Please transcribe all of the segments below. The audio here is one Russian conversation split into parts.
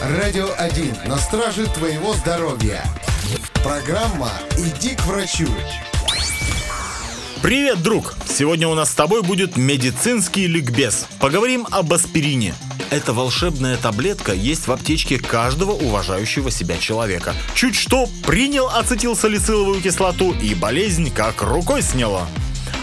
Радио 1 на страже твоего здоровья. Программа «Иди к врачу». Привет, друг! Сегодня у нас с тобой будет медицинский ликбез. Поговорим об аспирине. Эта волшебная таблетка есть в аптечке каждого уважающего себя человека. Чуть что, принял ацетилсалициловую кислоту и болезнь как рукой сняла.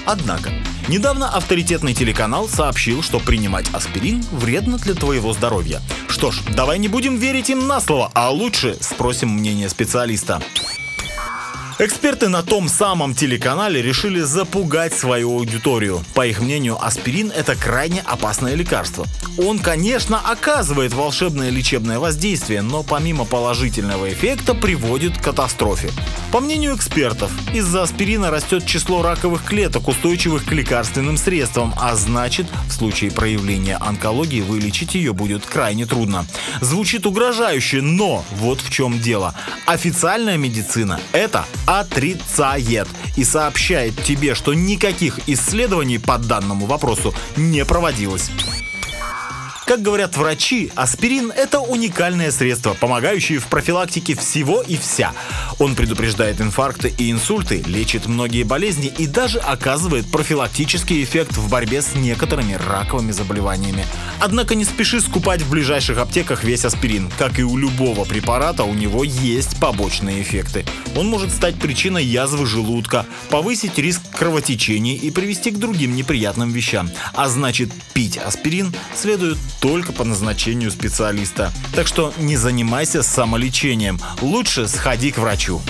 Однако, недавно авторитетный телеканал сообщил, что принимать аспирин вредно для твоего здоровья. Что ж, давай не будем верить им на слово, а лучше спросим мнение специалиста. Эксперты на том самом телеканале решили запугать свою аудиторию. По их мнению, аспирин – это крайне опасное лекарство. Он, конечно, оказывает волшебное лечебное воздействие, но помимо положительного эффекта приводит к катастрофе. По мнению экспертов, из-за аспирина растет число раковых клеток, устойчивых к лекарственным средствам, а значит, в случае проявления онкологии вылечить ее будет крайне трудно. Звучит угрожающе, но вот в чем дело. Официальная медицина – это отрицает и сообщает тебе, что никаких исследований по данному вопросу не проводилось. Как говорят врачи, аспирин – это уникальное средство, помогающее в профилактике всего и вся. Он предупреждает инфаркты и инсульты, лечит многие болезни и даже оказывает профилактический эффект в борьбе с некоторыми раковыми заболеваниями. Однако не спеши скупать в ближайших аптеках весь аспирин. Как и у любого препарата, у него есть побочные эффекты. Он может стать причиной язвы желудка, повысить риск кровотечений и привести к другим неприятным вещам. А значит, пить аспирин следует только по назначению специалиста. Так что не занимайся самолечением, лучше сходи к врачу.